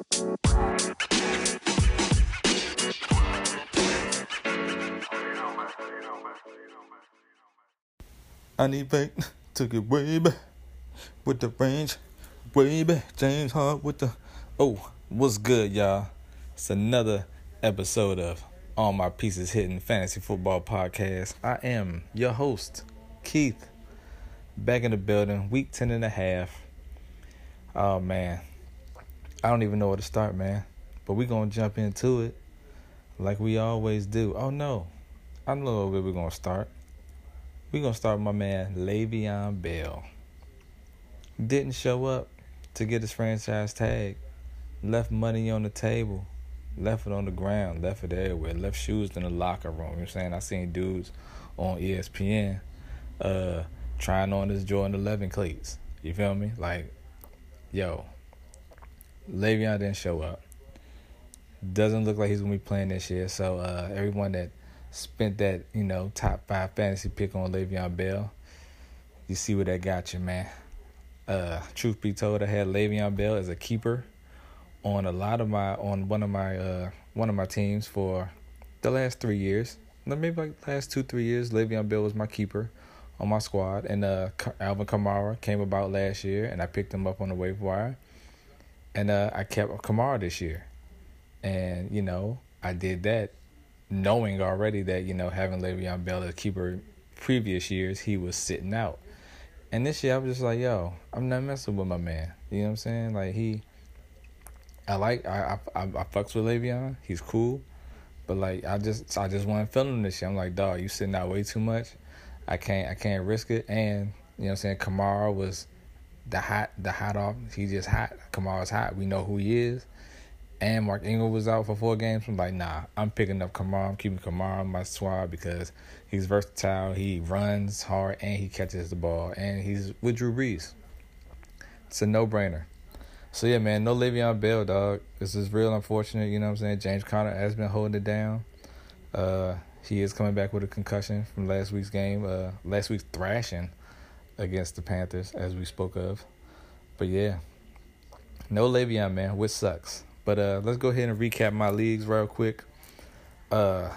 I need faith, took it way back with the range, way back. James Hart with the oh, what's good, y'all? It's another episode of All My Pieces Hitting Fantasy Football Podcast. I am your host, Keith, back in the building, week 10 and a half. Oh man, I don't even know where to start, man. But we gonna jump into it like we always do. Oh no, I know where we're gonna start. We're gonna start with my man Le'Veon Bell. Didn't show up to get his franchise tag. Left money on the table. Left it on the ground. Left it everywhere. Left shoes in the locker room. You know what I'm saying? I seen dudes on ESPN uh trying on his Jordan 11 cleats. You feel me? Like, yo, Le'Veon didn't show up. Doesn't look like he's gonna be playing this year. So uh, everyone that spent that, you know, top five fantasy pick on Le'Veon Bell. You see where that got you, man. Uh, truth be told, I had Le'Veon Bell as a keeper on a lot of my on one of my uh one of my teams for the last three years. Maybe like last two three years, Le'Veon Bell was my keeper on my squad, and uh Alvin Kamara came about last year, and I picked him up on the waiver wire, and uh I kept Kamara this year, and you know I did that knowing already that you know having Le'Veon Bell as keeper previous years he was sitting out, and this year I was just like, yo, I'm not messing with my man. You know what I'm saying? Like he, I like I I I, I fucks with Le'Veon. He's cool, but like I just I just wasn't feeling this shit. I'm like, dog, you sitting out way too much. I can't I can't risk it. And you know what I'm saying? Kamara was the hot the hot off. He just hot. Kamara's hot. We know who he is and Mark Ingram was out for four games. I'm like, nah, I'm picking up Kamara. I'm keeping Kamara my squad because he's versatile. He runs hard and he catches the ball. And he's with Drew Brees. It's a no brainer. So yeah, man, no Le'Veon Bell, dog. This is real unfortunate. You know what I'm saying? James Conner has been holding it down. Uh, he is coming back with a concussion from last week's game. Uh, last week's thrashing against the Panthers, as we spoke of. But yeah, no Le'Veon, man, which sucks. But uh, let's go ahead and recap my leagues real quick. Uh,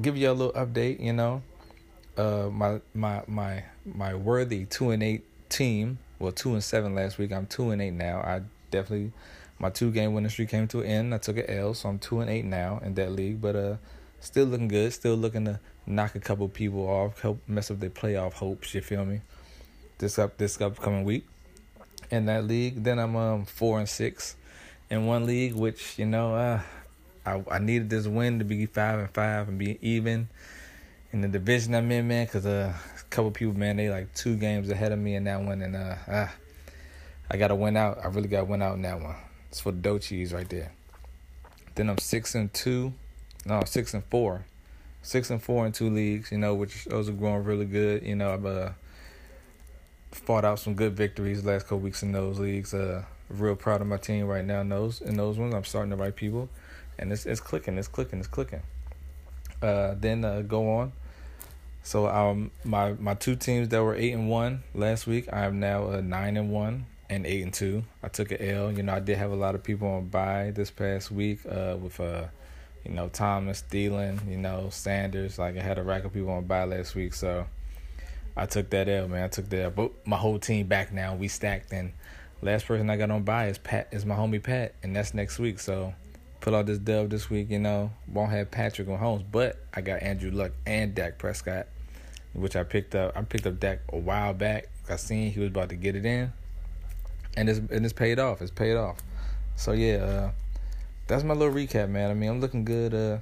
give you a little update. You know, uh, my my my my worthy two and eight team. Well, two and seven last week. I'm two and eight now. I definitely my two game winning streak came to an end. I took an L, so I'm two and eight now in that league. But uh, still looking good. Still looking to knock a couple people off, help mess up their playoff hopes. You feel me? This up this upcoming week in that league. Then I'm um four and six in one league, which you know, uh, I I needed this win to be five and five and be even in the division I'm in, man. Cause uh, a couple people, man, they like two games ahead of me in that one, and uh, uh I got to win out. I really got to win out in that one. It's for cheese right there. Then I'm six and two, no six and four, six and four in two leagues. You know, which those are going really good. You know, I've uh, fought out some good victories last couple weeks in those leagues. Uh real proud of my team right now in those in those ones. I'm starting the right people, and it's it's clicking, it's clicking, it's clicking. Uh, then uh, go on. So um my my two teams that were eight and one last week, I am now a nine and one and eight and two. I took an L. You know, I did have a lot of people on buy this past week. Uh, with uh, you know Thomas, Thielen, you know Sanders. Like I had a rack of people on buy last week, so. I took that L, man. I took that. But my whole team back now. We stacked, and Last person I got on buy is Pat is my homie Pat, and that's next week. So put out this dub this week, you know. Won't have Patrick Mahomes, but I got Andrew Luck and Dak Prescott, which I picked up. I picked up Dak a while back. I seen he was about to get it in, and it's and it's paid off. It's paid off. So yeah, uh, that's my little recap, man. I mean, I'm looking good. Uh,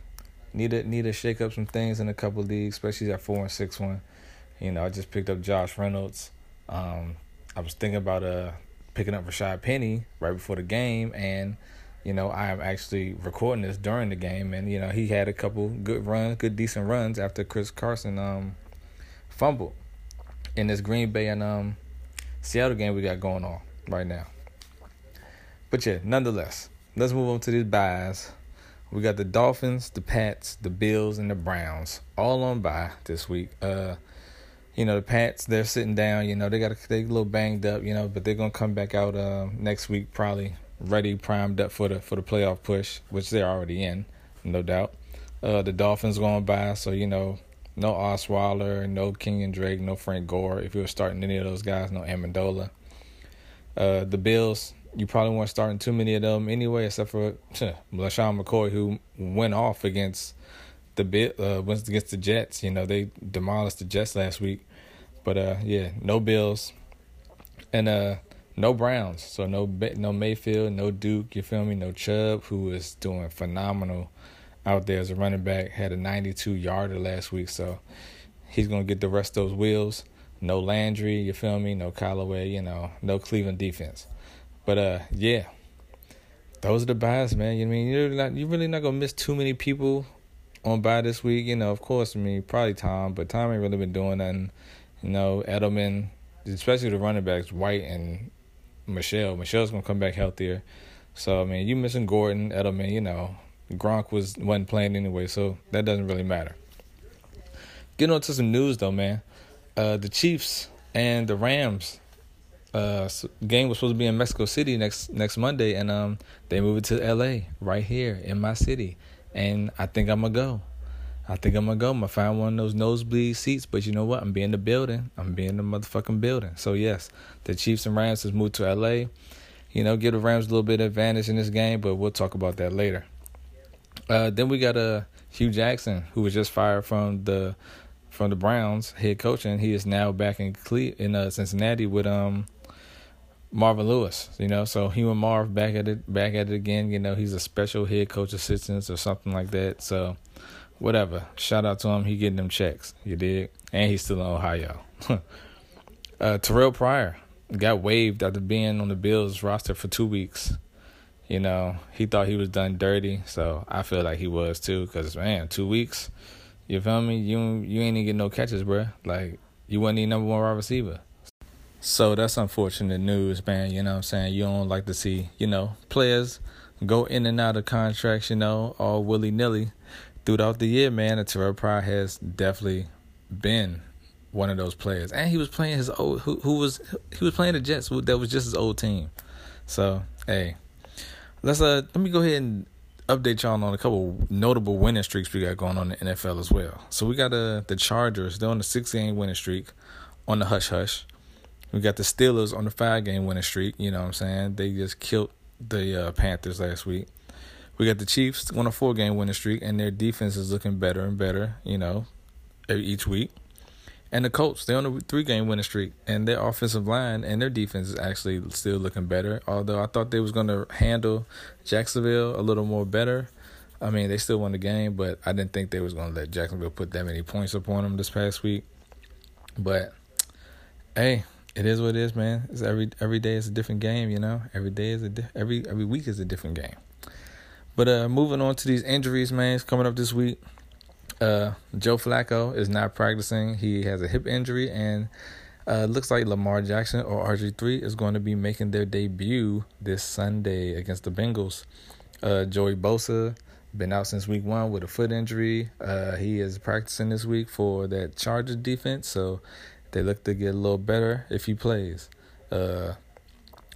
need to need to shake up some things in a couple leagues, especially that four and six one. You know, I just picked up Josh Reynolds. Um, I was thinking about uh picking up Rashaad Penny right before the game, and you know I am actually recording this during the game, and you know he had a couple good runs, good decent runs after Chris Carson um fumbled in this Green Bay and um Seattle game we got going on right now. But yeah, nonetheless, let's move on to these buys. We got the Dolphins, the Pats, the Bills, and the Browns all on buy this week. Uh, you know the Pats they're sitting down. You know they got a, they a little banged up. You know, but they're gonna come back out uh, next week probably ready, primed up for the for the playoff push, which they're already in, no doubt. Uh, the Dolphins going by, so you know, no Osweiler, no Kenyan Drake, no Frank Gore. If you were starting any of those guys, no Amendola. Uh, the Bills, you probably weren't starting too many of them anyway, except for LeSean McCoy, who went off against the bit uh, went against the Jets. You know, they demolished the Jets last week. But uh, yeah, no Bills, and uh, no Browns. So no no Mayfield, no Duke. You feel me? No Chubb, who is doing phenomenal out there as a running back. Had a 92 yarder last week, so he's gonna get the rest of those wheels. No Landry, you feel me? No Callaway, you know, no Cleveland defense. But uh, yeah, those are the buys, man. You know I mean you're not you're really not gonna miss too many people on bye this week. You know, of course, I mean probably Tom, but Tom ain't really been doing nothing. You know, Edelman, especially the running backs, White and Michel. Michel's gonna come back healthier. So I mean, you missing Gordon, Edelman. You know, Gronk was wasn't playing anyway, so that doesn't really matter. Getting on to some news though, man. Uh, the Chiefs and the Rams uh, game was supposed to be in Mexico City next next Monday, and um, they moved it to L.A. right here in my city, and I think I'm gonna go. I think I'm gonna go. I'm gonna find one of those nosebleed seats, but you know what? I'm being the building. I'm being the motherfucking building. So yes, the Chiefs and Rams has moved to LA. You know, give the Rams a little bit of advantage in this game, but we'll talk about that later. Uh, then we got uh, Hue Jackson, who was just fired from the from the Browns head coach, and he is now back in Cle- in uh, Cincinnati with um Marvin Lewis. You know, so he and Marv back at it back at it again. You know, he's a special head coach assistant or something like that. So whatever. Shout out to him. He getting them checks. You did, and he's still in Ohio. uh, Terrell Pryor got waived after being on the Bills roster for two weeks. You know, he thought he was done dirty, so I feel like he was too. Cause man, two weeks, you feel me? You you ain't even get no catches, bro. Like you wasn't even number one wide receiver. So that's unfortunate news, man. You know what I'm saying? You don't like to see, you know, players go in and out of contracts, you know, all willy nilly throughout the year, man, Terrell Pryor has definitely been one of those players, and he was playing his old who who was he was playing the Jets that was just his old team. So hey, let's uh let me go ahead and update y'all on a couple notable winning streaks we got going on in the NFL as well. So we got uh, the Chargers, they're on the six game winning streak on the hush hush. We got the Steelers on the five game winning streak, you know what I'm saying? They just killed the uh, Panthers last week. We got the Chiefs on a four game winning streak, and their defense is looking better and better, you know, each week. And the Colts, they're on a three game winning streak, and their offensive line and their defense is actually still looking better. Although I thought they was going to handle Jacksonville a little more better. I mean, they still won the game, but I didn't think they was going to let Jacksonville put that many points upon them this past week. But hey, it is what it is, man. It's every every day is a different game, you know. Every day is a di- every every week is a different game. But uh, moving on to these injuries, man, it's coming up this week. Uh, Joe Flacco is not practicing. He has a hip injury, and uh, looks like Lamar Jackson or RG3 is going to be making their debut this Sunday against the Bengals. Uh, Joey Bosa been out since week one with a foot injury. Uh, he is practicing this week for that Chargers defense, so they look to get a little better if he plays. Uh,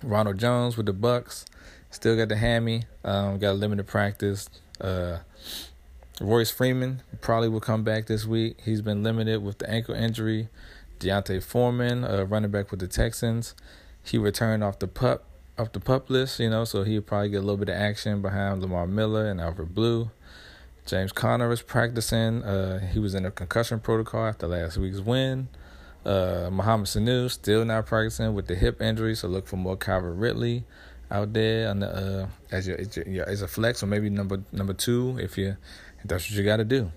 Ronald Jones with the Bucs Still got the hammy. Um, got limited practice. Uh, Royce Freeman probably will come back this week. He's been limited with the ankle injury. D'Onta Foreman, uh, running back with the Texans, he returned off the pup off the pup list, you know, so he'll probably get a little bit of action behind Lamar Miller and Alfred Blue. James Conner is practicing. Uh, he was in a concussion protocol after last week's win. Uh, Mohamed Sanu still not practicing with the hip injury, so look for more Calvin Ridley out there on the uh, as your, your, as a flex or maybe number number two if you if that's what you got to do.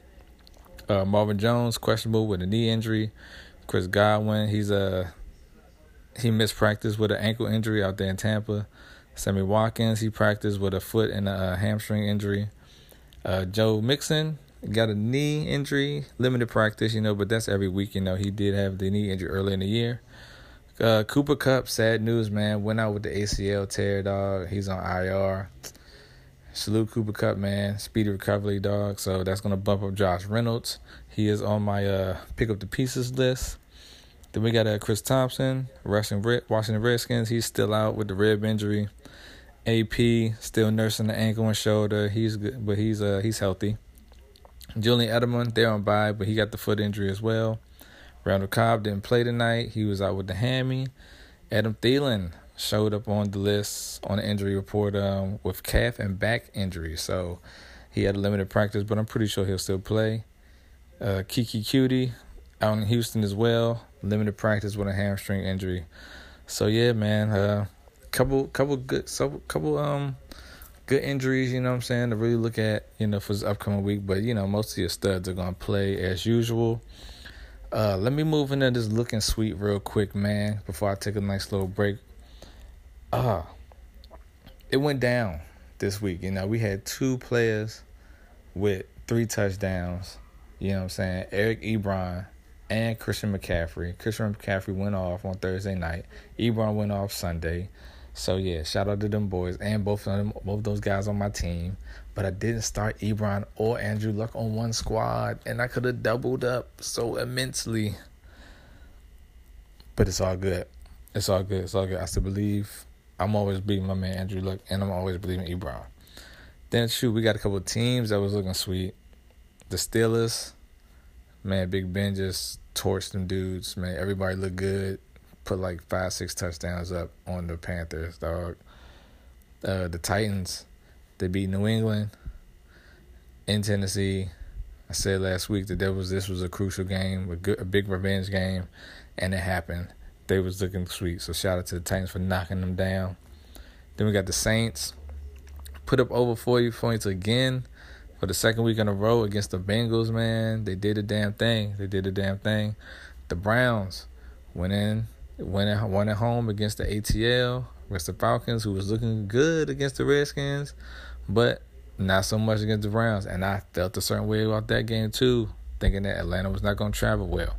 Uh, Marvin Jones questionable with a knee injury. Chris Godwin he's a uh, he missed practice with an ankle injury out there in Tampa. Sammy Watkins he practiced with a foot and a uh, hamstring injury. Uh, Joe Mixon got a knee injury, limited practice, you know, but that's every week. You know, he did have the knee injury early in the year. Uh, Cooper Kupp, sad news, man. Went out with the ACL tear, dog. He's on IR. Salute Cooper Kupp, man. Speedy recovery, dog. So that's gonna bump up Josh Reynolds. He is on my uh, pick up the pieces list. Then we got uh, Chris Thompson, Washington Redskins. He's still out with the rib injury. AP still nursing the ankle and shoulder. He's good, but he's uh he's healthy. Julian Edelman, they're on bye, but he got the foot injury as well. Randall Cobb didn't play tonight. He was out with the hammy. Adam Thielen showed up on the list on the injury report um, with calf and back injury. So he had a limited practice, but I'm pretty sure he'll still play. Uh, Keke Coutee out in Houston as well, limited practice with a hamstring injury. So yeah, man, uh, couple couple good so couple um good injuries, you know what I'm saying, to really look at, you know, for this upcoming week. But, you know, most of your studs are gonna play as usual. Uh, let me move into this looking sweet real quick, man, before I take a nice little break. Uh it went down this week. You know, we had two players with three touchdowns. You know what I'm saying? Eric Ebron and Christian McCaffrey. Christian McCaffrey went off on Thursday night. Ebron went off Sunday. So yeah, shout out to them boys and both of them, both those guys on my team. But I didn't start Ebron or Andrew Luck on one squad, and I could have doubled up so immensely. But it's all good. It's all good. It's all good. I still believe. I'm always beating my man Andrew Luck, and I'm always believing Ebron. Then shoot, we got a couple teams that was looking sweet. The Steelers, man, Big Ben just torched them dudes. Man, everybody looked good put like five, six touchdowns up on the Panthers, dog. Uh, the Titans, they beat New England in Tennessee. I said last week that there was this was a crucial game, a, good, a big revenge game, and it happened. They was looking sweet. So shout out to the Titans for knocking them down. Then we got the Saints, put up over forty points again for the second week in a row against the Bengals. Man, they did a damn thing. They did a damn thing. The Browns went in Went at, at home against the ATL, against the Falcons, who was looking good against the Redskins, but not so much against the Browns. And I felt a certain way about that game too, thinking that Atlanta was not going to travel well.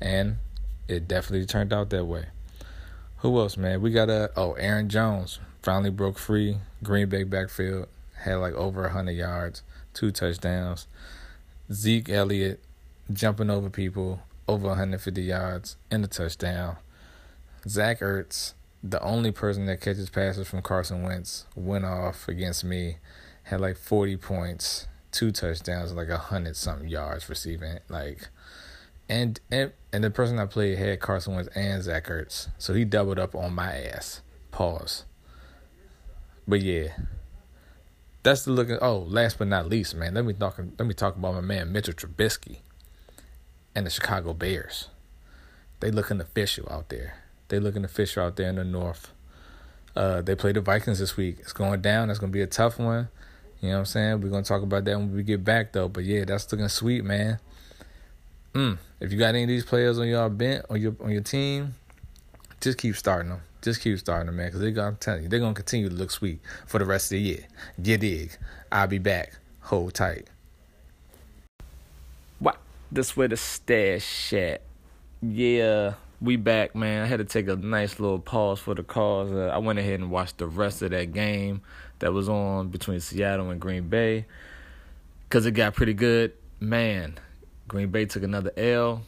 And it definitely turned out that way. Who else, man? We got a oh Aaron Jones finally broke free. Green Bay backfield had like over hundred yards, two touchdowns. Zeke Elliott jumping over people, over 150 yards and a touchdown. Zach Ertz, the only person that catches passes from Carson Wentz, went off against me, had like 40 points, two touchdowns, like a hundred something yards receiving. Like, and and and the person I played had Carson Wentz and Zach Ertz, so he doubled up on my ass. Pause. But yeah, that's the looking. Oh, last but not least, man. Let me talk. Let me talk about my man Mitchell Trubisky and the Chicago Bears. They looking official out there. They looking to fish out there in the north. Uh, they play the Vikings this week. It's going down. That's gonna be a tough one. You know what I'm saying? We're gonna talk about that when we get back though. But yeah, that's looking sweet, man. Mm. If you got any of these players on your bent on your on your team, just keep starting them. Just keep starting them, man, because they're gonna tell you they're gonna continue to look sweet for the rest of the year. Get dig. I'll be back. Hold tight. What? This where the stash at. Yeah we back, man. I had to take a nice little pause for the cause. Uh, I went ahead and watched the rest of that game that was on between Seattle and Green Bay because it got pretty good. Man, Green Bay took another L.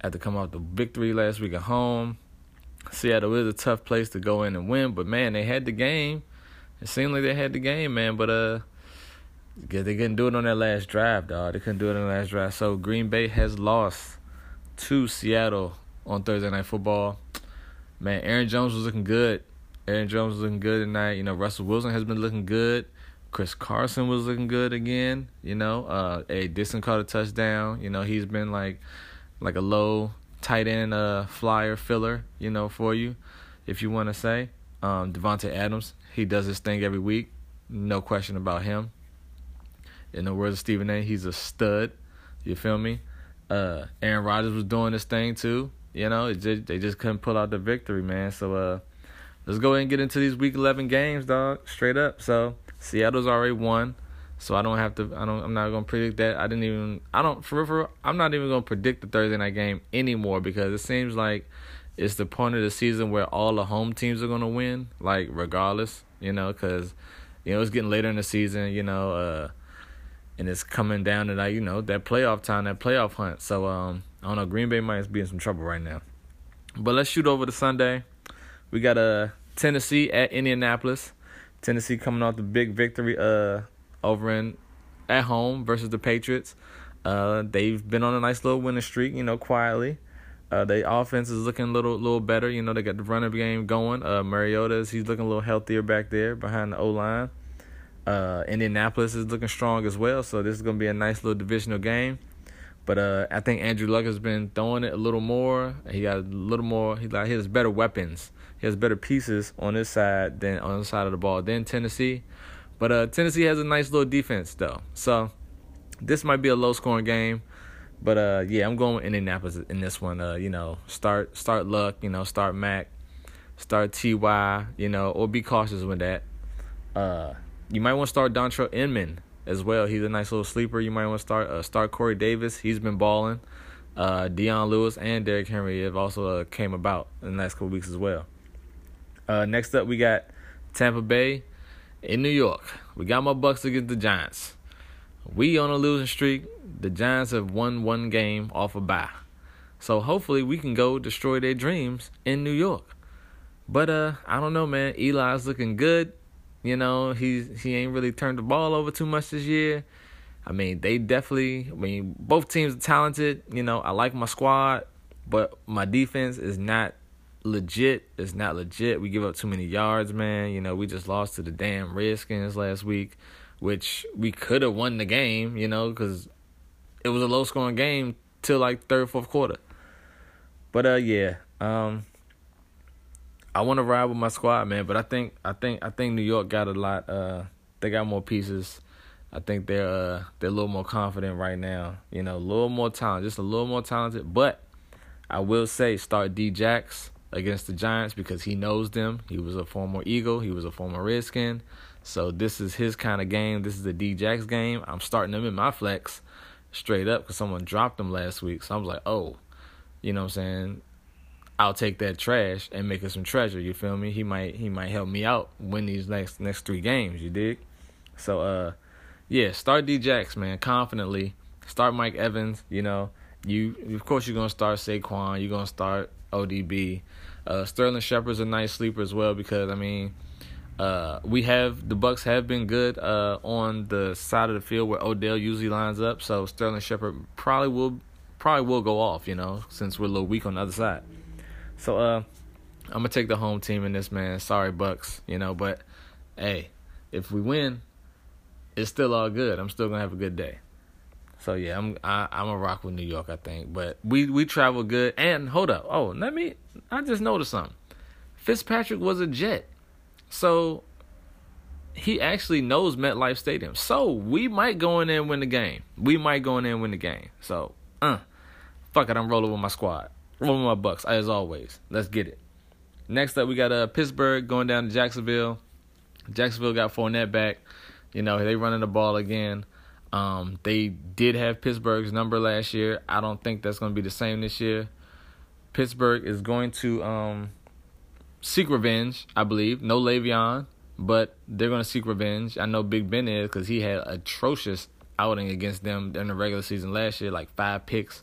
Had to come out the victory last week at home. Seattle is a tough place to go in and win, but man, they had the game. It seemed like they had the game, man. But uh, they couldn't do it on that last drive, dog. They couldn't do it on the last drive. So Green Bay has lost to Seattle on Thursday Night Football. Man, Aaron Jones was looking good. Aaron Jones was looking good tonight. You know, Russell Wilson has been looking good. Chris Carson was looking good again. You know, uh, a Dickson caught a touchdown. You know, he's been like like a low tight end uh, flyer filler. You know, for you, if you want to say. Um, Davante Adams, he does his thing every week. No question about him. In the words of Stephen A, he's a stud. You feel me? Uh, Aaron Rodgers was doing his thing too. You know, just, they just couldn't pull out the victory, man. So uh, let's go ahead and get into these Week 11 games, dog. Straight up. So Seattle's already won, so I don't have to. I don't. I'm not gonna predict that. I didn't even. I don't. For, for I'm not even gonna predict the Thursday night game anymore because it seems like it's the point of the season where all the home teams are gonna win, like regardless. You know, because you know it's getting later in the season. You know, uh, and it's coming down to that. You know, that playoff time, that playoff hunt. So um I don't know. Green Bay might be in some trouble right now. But let's shoot over to Sunday. We got a uh, Tennessee at Indianapolis. Tennessee coming off the big victory uh over in at home versus the Patriots. Uh, they've been on a nice little winning streak, you know, quietly. Uh, the offense is looking a little little better. You know, they got the running game going. Uh, Mariota's he's looking a little healthier back there behind the O line. Uh, Indianapolis is looking strong as well. So this is gonna be a nice little divisional game. But uh, I think Andrew Luck has been throwing it a little more. He got a little more. He like he has better weapons. He has better pieces on this side than on the side of the ball than Tennessee. But uh, Tennessee has a nice little defense though. So this might be a low scoring game. But uh, yeah, I'm going with Indianapolis in this one. Uh, you know, start start Luck. You know, start Mac, start Ty. You know, or be cautious with that. Uh, you might want to start Dontrelle Inman as well. He's a nice little sleeper. You might want to start uh, start Corey Davis. He's been balling. Uh, Dion Lewis and Derrick Henry have also uh, came about in the last couple weeks as well. Uh, next up, we got Tampa Bay in New York. We got my Bucs against the Giants. We on a losing streak. The Giants have won one game off a bye. So hopefully we can go destroy their dreams in New York. But uh I don't know man. Eli's looking good. You know, he's he ain't really turned the ball over too much this year. I mean, they definitely I mean, both teams are talented. You know, I like my squad, but my defense is not legit. It's not legit. We give up too many yards, man. You know, we just lost to the damn Redskins last week, which we could have won the game, you know, because it was a low scoring game till like third, fourth quarter. But uh, yeah, um, I want to ride with my squad, man. But I think I think I think New York got a lot. Uh, they got more pieces. I think they're uh, they're a little more confident right now. You know, a little more talent, just a little more talented. But I will say, start D Djax against the Giants because he knows them. He was a former Eagle. He was a former Redskin. So this is his kind of game. This is the D Djax game. I'm starting him in my flex straight up because someone dropped him last week. So I was like, oh, you know what I'm saying? I'll take that trash and make it some treasure. You feel me? He might he might help me out win these next next three games. You dig? So uh, yeah, start D Djax man confidently. Start Mike Evans. You know, you of course you're gonna start Saquon. You're gonna start ODB. Uh, Sterling Shepard's a nice sleeper as well because I mean, uh, we have the Bucs have been good uh, on the side of the field where Odell usually lines up. So Sterling Shepard probably will probably will go off. You know, since we're a little weak on the other side. So uh, I'm gonna take the home team in this man. Sorry Bucs, you know, but hey, if we win, it's still all good. I'm still gonna have a good day. So yeah, I'm I, I'm a rock with New York, I think. But we we travel good. And hold up, oh let me. I just noticed something. Fitzpatrick was a Jet, so he actually knows MetLife Stadium. So we might go in there and win the game. We might go in there and win the game. So uh, fuck it, I'm rolling with my squad, rolling my Bucs as always. Let's get it. Next up, we got uh Pittsburgh going down to Jacksonville. Jacksonville got Fournette back. You know they running the ball again. Um, they did have Pittsburgh's number last year. I don't think that's going to be the same this year. Pittsburgh is going to um, seek revenge, I believe. No Le'Veon, but they're going to seek revenge. I know Big Ben is because he had atrocious outing against them in the regular season last year, like five picks.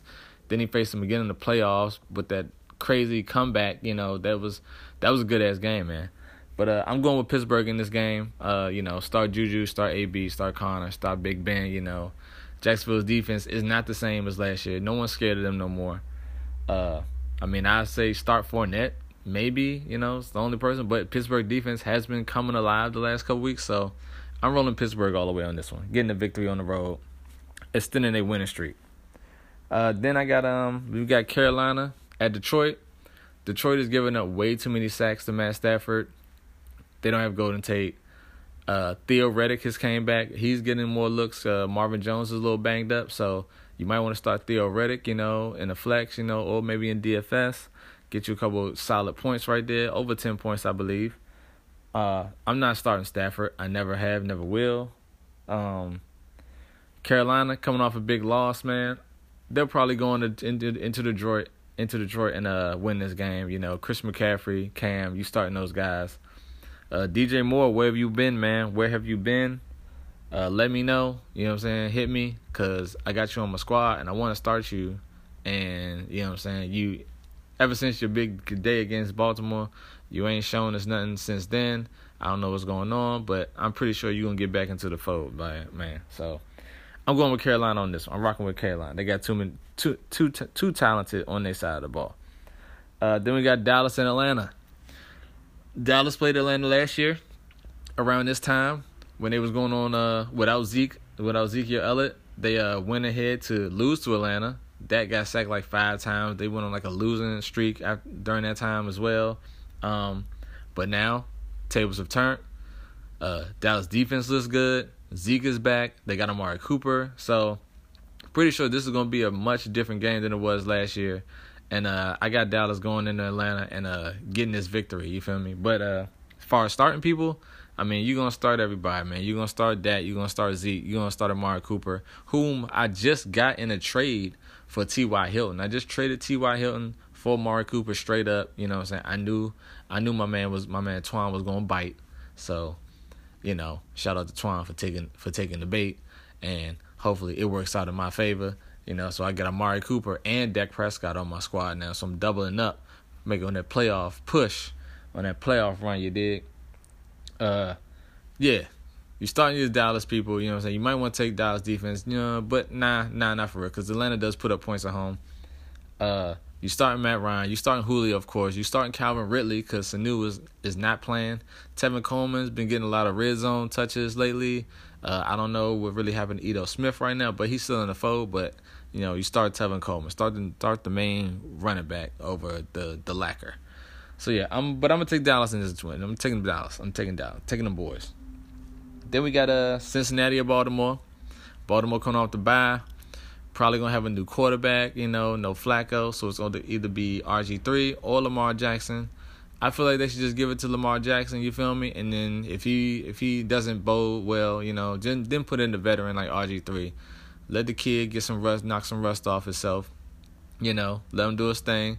Then he faced them again in the playoffs with that crazy comeback. You know that was that was a good ass game, man. But uh, I'm going with Pittsburgh in this game. Uh, you know, start Juju, start AB, start Conner, start Big Ben. You know, Jacksonville's defense is not the same as last year. No one's scared of them no more. Uh, I mean, I say start Fournette. Maybe you know it's the only person, but Pittsburgh defense has been coming alive the last couple weeks. So I'm rolling Pittsburgh all the way on this one, getting a victory on the road, extending a winning streak. Uh, then I got um we got Carolina at Detroit. Detroit is giving up way too many sacks to Matt Stafford. They don't have Golden Tate. Uh, Theo Riddick has came back. He's getting more looks. Uh, Marvin Jones is a little banged up, so you might want to start Theo Riddick, you know, in the flex, you know, or maybe in DFS. Get you a couple solid points right there, over ten points, I believe. Uh, I'm not starting Stafford. I never have, never will. Um, Carolina coming off a big loss, man. They're probably going to, into into Detroit into Detroit and uh win this game. You know, Chris McCaffrey, Cam, you starting those guys. Uh, DJ Moore, where have you been, man? Where have you been? Uh, let me know. You know what I'm saying? Hit me, cause I got you on my squad and I want to start you. And you know what I'm saying? You, ever since your big day against Baltimore, you ain't shown us nothing since then. I don't know what's going on, but I'm pretty sure you're gonna get back into the fold, man. So I'm going with Carolina on this one. I'm rocking with Carolina. They got too many, too too too talented on their side of the ball. Uh, then we got Dallas and Atlanta. Dallas played Atlanta last year around this time when they was going on uh, without Zeke, without Ezekiel Elliott. They uh, went ahead to lose to Atlanta. That got sacked like five times. They went on like a losing streak after, during that time as well. Um, but now tables have turned. Uh, Dallas defense looks good. Zeke is back. They got Amari Cooper. So pretty sure this is gonna be a much different game than it was last year. And uh, I got Dallas going into Atlanta and uh, getting this victory. You feel me? But uh, as far as starting people, I mean, you're gonna start everybody, man. You're gonna start that. You're gonna start Zeke. You're gonna start Amari Cooper, whom I just got in a trade for T.Y. Hilton. I just traded T.Y. Hilton for Amari Cooper straight up. You know what I'm saying? I knew I knew my man was my man Twan was gonna bite. So, you know, shout out to Twan for taking for taking the bait. And hopefully it works out in my favor. You know, so I got Amari Cooper and Dak Prescott on my squad now. So I'm doubling up, making on that playoff push on that playoff run you did. Uh yeah. You're starting use Dallas people, you know what I'm saying? You might want to take Dallas defense, you know, but nah, nah, not for real. Because Atlanta does put up points at home. Uh you starting Matt Ryan. You starting Julio, of course. You starting Calvin Ridley because Sanu is is not playing. Tevin Coleman's been getting a lot of red zone touches lately. Uh, I don't know what really happened to Ito Smith right now, but he's still in the fold. But you know, you start Tevin Coleman, start the start the main running back over the the lacquer. So yeah, I'm but I'm gonna take Dallas in this win. I'm taking Dallas. I'm taking Dallas. Taking the boys. Then we got uh Cincinnati or Baltimore. Baltimore coming off the bye. Probably gonna have a new quarterback, you know, no Flacco, so it's gonna either be RG three or Lamar Jackson. I feel like they should just give it to Lamar Jackson. You feel me? And then if he if he doesn't bowl well, you know, then then put in the veteran like RG three. Let the kid get some rust, knock some rust off himself. You know, let him do his thing.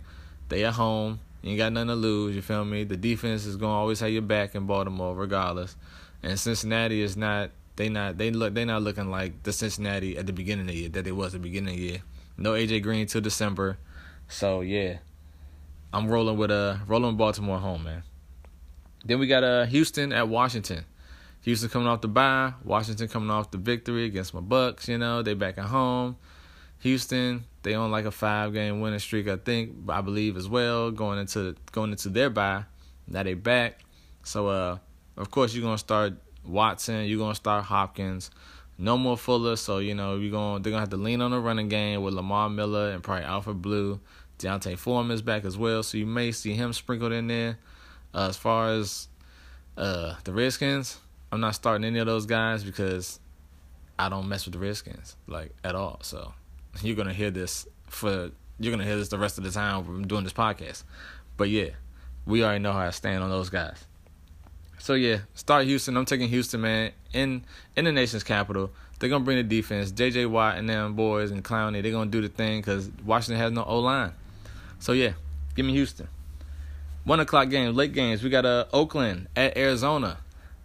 They at home. You ain't got nothing to lose. You feel me? The defense is gonna always have your back in Baltimore, regardless. And Cincinnati is not they not they look they not looking like the Cincinnati at the beginning of the year that they was at the beginning of the year. No AJ Green till December. So yeah. I'm rolling with uh rolling Baltimore home, man. Then we got uh Houston at Washington. Houston coming off the bye, Washington coming off the victory against my Bucs, you know, they back at home. Houston, they on like a five game winning streak, I think, I believe as well, going into going into their bye. Now they back. So uh of course you're gonna start Watson, you're gonna start Hopkins. No more Fuller, so you know you're going they're gonna have to lean on the running game with Lamar Miller and probably Alfred Blue. D'Onta Foreman is back as well, so you may see him sprinkled in there. Uh, as far as uh, the Redskins, I'm not starting any of those guys because I don't mess with the Redskins like at all. So you're gonna hear this for you're gonna hear this the rest of the time I'm doing this podcast. But yeah, we already know how I stand on those guys. So yeah, start Houston. I'm taking Houston, man. In in the nation's capital, they're gonna bring the defense. J.J. Watt and them boys and Clowney, they're gonna do the thing because Washington has no O line. So yeah, give me Houston. One o'clock game, late games. We got uh Oakland at Arizona.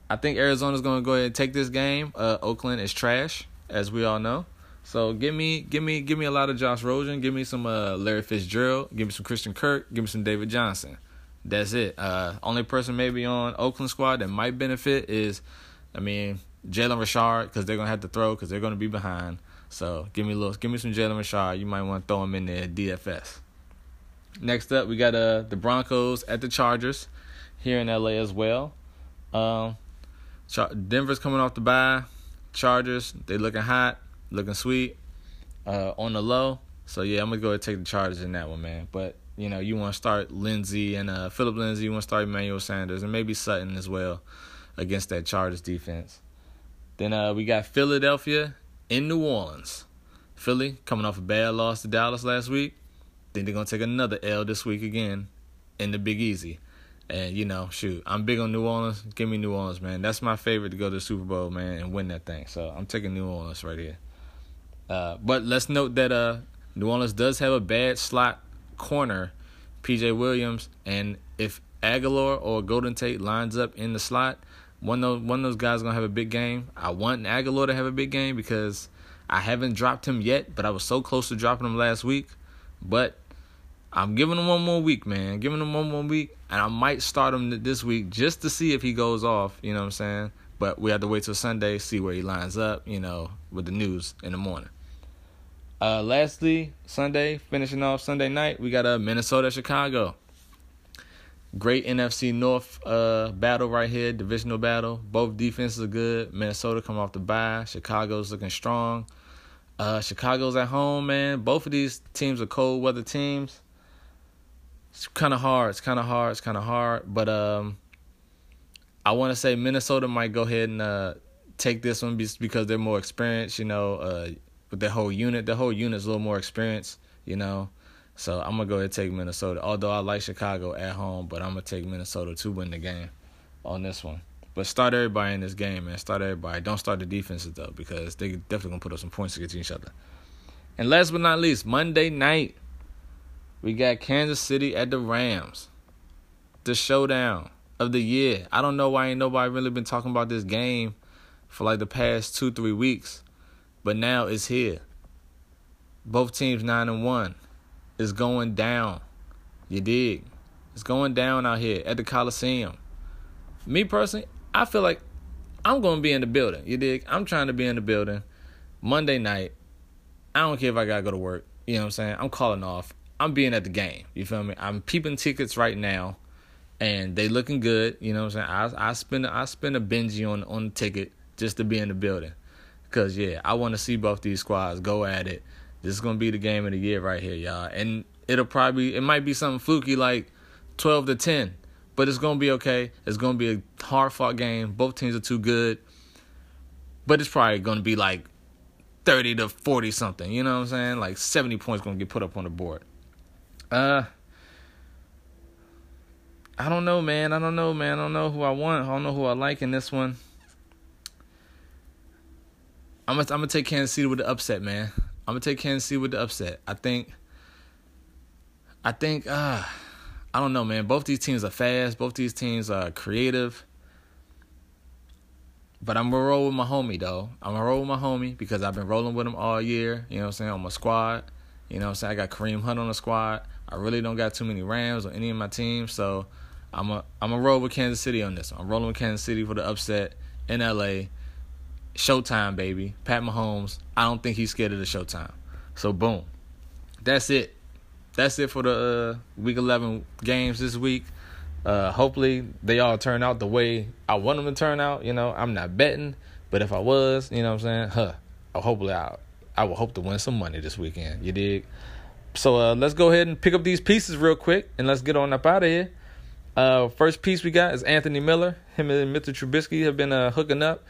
I think Arizona's gonna go ahead and take this game. Uh, Oakland is trash, as we all know. So give me, give me, give me a lot of Josh Rosen. Give me some uh, Larry Fitzgerald. Give me some Christian Kirk. Give me some David Johnson. That's it. Uh, only person maybe on Oakland squad that might benefit is, I mean, Jalen Richard because they're gonna have to throw because they're gonna be behind. So give me a little, give me some Jalen Richard. You might want to throw him in there DFS. Next up, we got uh the Broncos at the Chargers here in LA as well. Um, Char- Denver's coming off the bye. Chargers, they looking hot, looking sweet, uh, on the low. So yeah, I'm gonna go and take the Chargers in that one, man. But you know, you want to start Lindsay and uh, Phillip Lindsay. You want to start Emmanuel Sanders and maybe Sutton as well against that Chargers defense. Then uh, we got Philadelphia in New Orleans. Philly coming off a bad loss to Dallas last week. Think they're gonna take another L this week again in the Big Easy. And you know, shoot, I'm big on New Orleans. Give me New Orleans, man. That's my favorite to go to the Super Bowl, man, and win that thing. So I'm taking New Orleans right here. Uh, but let's note that uh, New Orleans does have a bad slot corner, PJ Williams, and if Agholor or Golden Tate lines up in the slot, one of those, one of those guys gonna have a big game. I want Agholor to have a big game because I haven't dropped him yet, but I was so close to dropping him last week. But I'm giving him one more week, man. Giving him one more week, and I might start him this week just to see if he goes off. You know what I'm saying? But we have to wait till Sunday, see where he lines up. You know, with the news in the morning. Uh, lastly, Sunday, finishing off Sunday night, we got a Minnesota Chicago. Great NFC North uh, battle right here, divisional battle. Both defenses are good. Minnesota come off the bye. Chicago's looking strong. Uh, Chicago's at home, man. Both of these teams are cold weather teams it's kind of hard. It's kind of hard. It's kind of hard. But um, I want to say Minnesota might go ahead and uh, take this one because they're more experienced. You know, uh, with the whole unit, the whole unit's a little more experienced. You know, so I'm gonna go ahead and take Minnesota. Although I like Chicago at home, but I'm gonna take Minnesota to win the game on this one. But start everybody in this game, man. Start everybody. Don't start the defenses though, because they definitely gonna put up some points against each other. And last but not least, Monday night we got Kansas City at the Rams. The showdown of the year. I don't know why ain't nobody really been talking about this game for like the past two, three weeks. But now it's here. Both teams nine and one. It's going down. You dig? It's going down out here at the Coliseum. Me personally, I feel like I'm gonna be in the building. You dig? I'm trying to be in the building Monday night. I don't care if I gotta go to work. You know what I'm saying? I'm calling off. I'm being at the game. You feel me? I'm peeping tickets right now, and they looking good. You know what I'm saying? I I spend I spend a Benji on on the ticket just to be in the building, cause yeah, I want to see both these squads go at it. This is gonna be the game of the year right here, y'all. And it'll probably it might be something fluky like twelve to ten, but it's gonna be okay. It's gonna be a hard fought game. Both teams are too good, but it's probably gonna be like thirty to forty something. You know what I'm saying? Like seventy points gonna get put up on the board. Uh, I don't know, man. I don't know, man. I don't know who I want. I don't know who I like in this one. I'm gonna I'm gonna take Kansas City with the upset, man. I'm gonna take Kansas City with the upset. I think. I think. Uh, I don't know, man. Both these teams are fast. Both these teams are creative. But I'm gonna roll with my homie though. I'm gonna roll with my homie because I've been rolling with him all year. You know what I'm saying? On my squad. You know what I'm saying? I got Kareem Hunt on the squad. I really don't got too many Rams on any of my teams, so I'm a I'm a roll with Kansas City on this. I'm rolling with Kansas City for the upset in LA. Showtime, baby. Pat Mahomes. I don't think he's scared of the Showtime. So boom, that's it. That's it for the uh, week 11 games this week. Uh, hopefully they all turn out the way I want them to turn out. You know, I'm not betting, but if I was, you know what I'm saying, huh? Hopefully I I will hope to win some money this weekend. You dig? So uh, let's go ahead and pick up these pieces real quick and let's get on up out of here. Uh, first piece we got is Anthony Miller. Him and Mitchell Trubisky have been uh, hooking up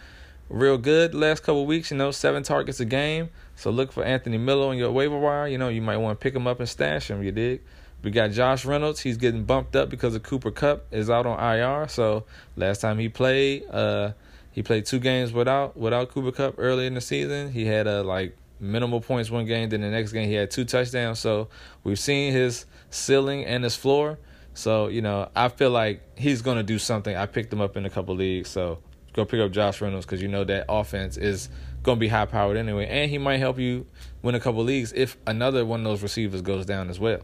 real good last couple weeks. You know, seven targets a game. So look for Anthony Miller on your waiver wire. You know, you might want to pick him up and stash him. You dig? We got Josh Reynolds. He's getting bumped up because of Cooper Kupp is out on IR. So last time he played, uh, he played two games without without Cooper Kupp early in the season. He had a like minimal points one game. Then the next game he had two touchdowns. So we've seen his ceiling and his floor. So you know I feel like he's gonna do something. I picked him up in a couple leagues. So go pick up Josh Reynolds because you know that offense is gonna be high powered anyway, and he might help you win a couple leagues if another one of those receivers goes down as well.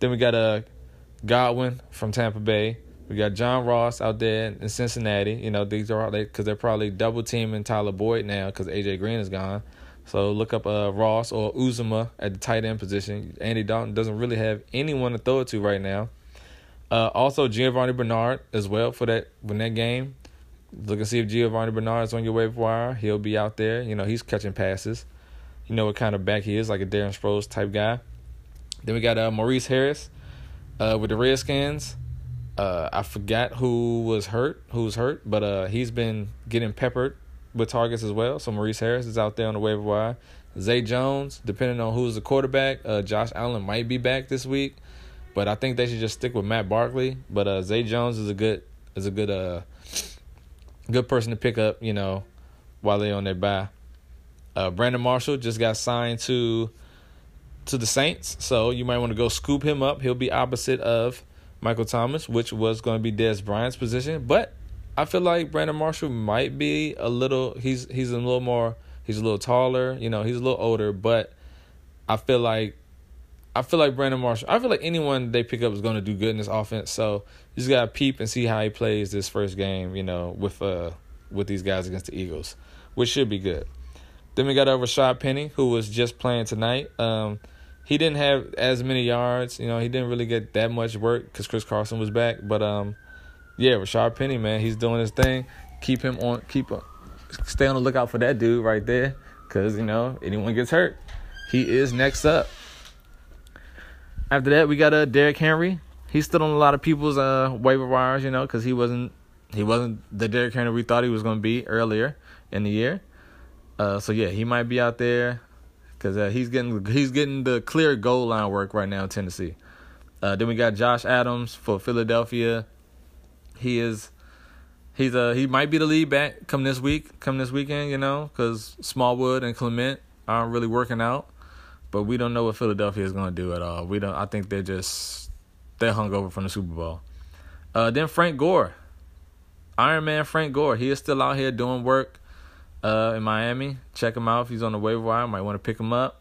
Then we got a uh, Godwin from Tampa Bay. We got John Ross out there in Cincinnati. You know these are because they, they're probably double teaming Tyler Boyd now because AJ Green is gone. So look up uh, Ross or Uzomah at the tight end position. Andy Dalton doesn't really have anyone to throw it to right now. Uh, also Giovani Bernard as well for that when that game. Look and see if Giovani Bernard is on your waiver wire. He'll be out there. You know he's catching passes. You know what kind of back he is, like a Darren Sproles type guy. Then we got uh, Maurice Harris uh, with the Redskins. Uh, I forgot who was hurt, who's hurt, but uh, he's been getting peppered with targets as well. So Maurice Harris is out there on the waiver wire. Zay Jones, depending on who's the quarterback, uh, Josh Allen might be back this week, but I think they should just stick with Matt Barkley. But uh, Zay Jones is a good is a good uh good person to pick up, you know, while they're on their bye. Uh, Brandon Marshall just got signed to to the Saints, so you might want to go scoop him up. He'll be opposite of Michael Thomas, which was going to be Dez Bryant's position, but I feel like Brandon Marshall might be a little. He's he's a little more. He's a little taller. You know, he's a little older, but I feel like I feel like Brandon Marshall. I feel like anyone they pick up is going to do good in this offense. So you just gotta peep and see how he plays this first game. You know, with uh with these guys against the Eagles, which should be good. Then we got over Rashaad Penny, who was just playing tonight. Um, he didn't have as many yards. You know, he didn't really get that much work because Chris Carson was back. But um, yeah, Rashaad Penny, man, he's doing his thing. Keep him on. Keep uh, stay on the lookout for that dude right there, because you know anyone gets hurt, he is next up. After that, we got a uh, Derrick Henry. He's still on a lot of people's uh waiver wires, you know, because he wasn't he wasn't the Derrick Henry we thought he was going to be earlier in the year. Uh, so yeah, he might be out there because uh, he's getting he's getting the clear goal line work right now in Tennessee. Uh, then we got Josh Adams for Philadelphia. He is he's uh he might be the lead back come this week, come this weekend, you know, because Smallwood and Clement aren't really working out. But we don't know what Philadelphia is going to do at all. We don't. I think they're just they're hungover from the Super Bowl. Uh, then Frank Gore, Iron Man Frank Gore. He is still out here doing work uh, in Miami. Check him out if he's on the waiver wire. Might want to pick him up.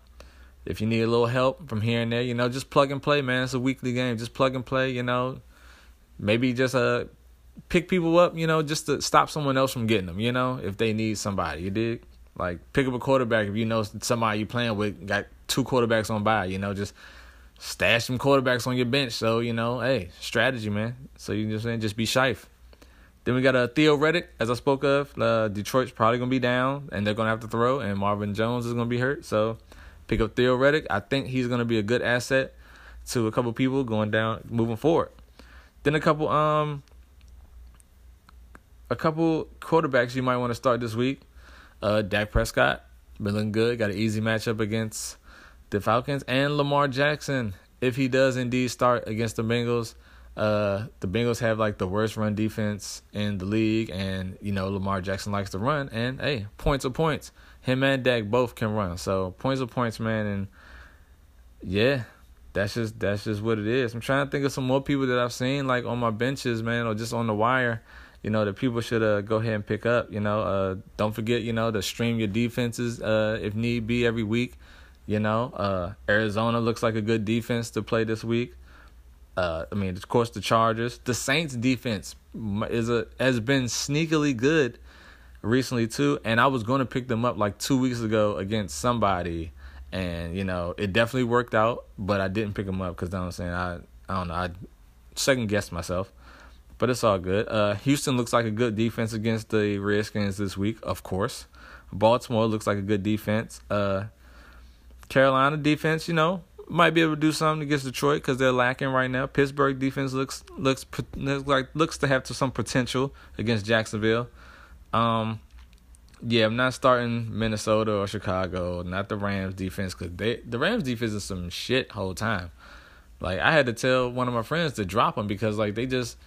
If you need a little help from here and there, you know, just plug and play, man. It's a weekly game. Just plug and play. You know, maybe just uh pick people up. You know, just to stop someone else from getting them. You know, if they need somebody, you dig. Like pick up a quarterback if you know somebody you playing with got two quarterbacks on bye. You know, just stash some quarterbacks on your bench. So you know, hey, strategy, man. So you just saying, just be shife. Then we got a uh, Theo Riddick, as I spoke of. Uh, Detroit's probably gonna be down, and they're gonna have to throw, and Marvin Jones is gonna be hurt. So pick up Theo Riddick. I think he's gonna be a good asset to a couple people going down, moving forward. Then a couple um a couple quarterbacks you might want to start this week. Uh, Dak Prescott, been looking good. Got an easy matchup against the Falcons and Lamar Jackson. If he does indeed start against the Bengals, uh, the Bengals have like the worst run defense in the league, and you know Lamar Jackson likes to run. And hey, points are points. Him and Dak both can run, so points are points, man. And yeah, that's just that's just what it is. I'm trying to think of some more people that I've seen like on my benches, man, or just on the wire you know, that people should uh, go ahead and pick up. You know, uh, don't forget, you know, to stream your defenses uh, if need be every week. You know, uh, Arizona looks like a good defense to play this week. Uh, I mean, of course, the Chargers, the Saints defense is a has been sneakily good recently too. And I was going to pick them up like two weeks ago against somebody, and you know, it definitely worked out. But I didn't pick them up because I'm saying I I don't know I second guessed myself but it's all good. Uh, Houston looks like a good defense against the Redskins this week, of course. Baltimore looks like a good defense. Uh, Carolina defense, you know, might be able to do something against Detroit because they're lacking right now. Pittsburgh defense looks looks looks like looks to have some potential against Jacksonville. Um, yeah, I'm not starting Minnesota or Chicago, not the Rams defense because they the Rams defense is some shit whole time. Like I had to tell one of my friends to drop them because like they just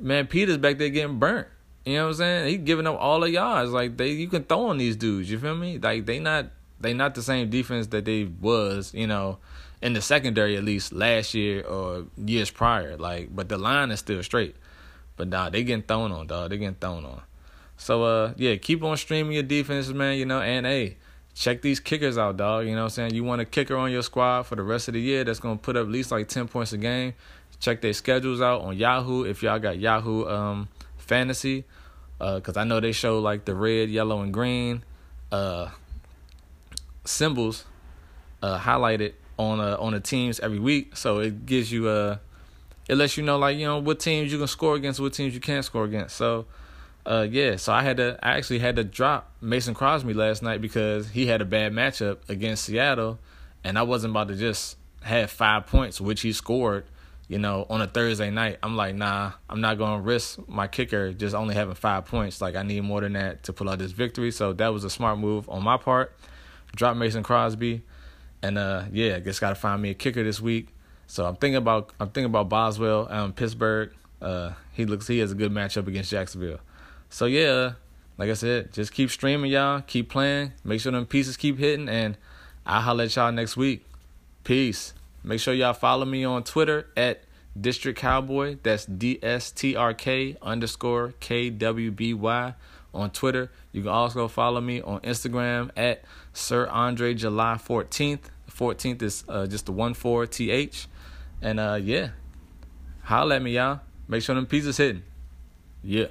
man, Peters back there getting burnt. You know what I'm saying? He giving up all the yards. Like they, you can throw on these dudes. You feel me? Like they not, they not the same defense that they was. You know, in the secondary at least last year or years prior. Like, but the line is still straight. But nah, they getting thrown on, dog. They getting thrown on. So uh, yeah, keep on streaming your defenses, man. You know, and hey, check these kickers out, dog. You know what I'm saying? You want a kicker on your squad for the rest of the year that's gonna put up at least like ten points a game. Check their schedules out on Yahoo if y'all got Yahoo um, Fantasy, because uh, I know they show like the red, yellow, and green uh, symbols uh, highlighted on uh, on the teams every week. So it gives you a, uh, it lets you know like you know what teams you can score against, what teams you can't score against. So. Uh yeah, so I had to I actually had to drop Mason Crosby last night because he had a bad matchup against Seattle and I wasn't about to just have five points, which he scored you know, on a Thursday night, I'm like, nah, I'm not gonna risk my kicker just only having five points. Like I need more than that to pull out this victory. So that was a smart move on my part. Drop Mason Crosby, and uh, yeah, I guess gotta find me a kicker this week. So I'm thinking about I'm thinking about Boswell um Pittsburgh. Uh, he looks he has a good matchup against Jacksonville. So yeah, like I said, just keep streaming, y'all. Keep playing. Make sure them pieces keep hitting, and I'll holler at y'all next week. Peace. Make sure y'all follow me on Twitter at District Cowboy. That's D S T R K underscore K W B Y on Twitter. You can also follow me on Instagram at Sir Andre July 14th. 14th is uh, just the 1 4 TH. And uh, yeah, holla at me, y'all. Make sure them pizzas hitting. Yeah.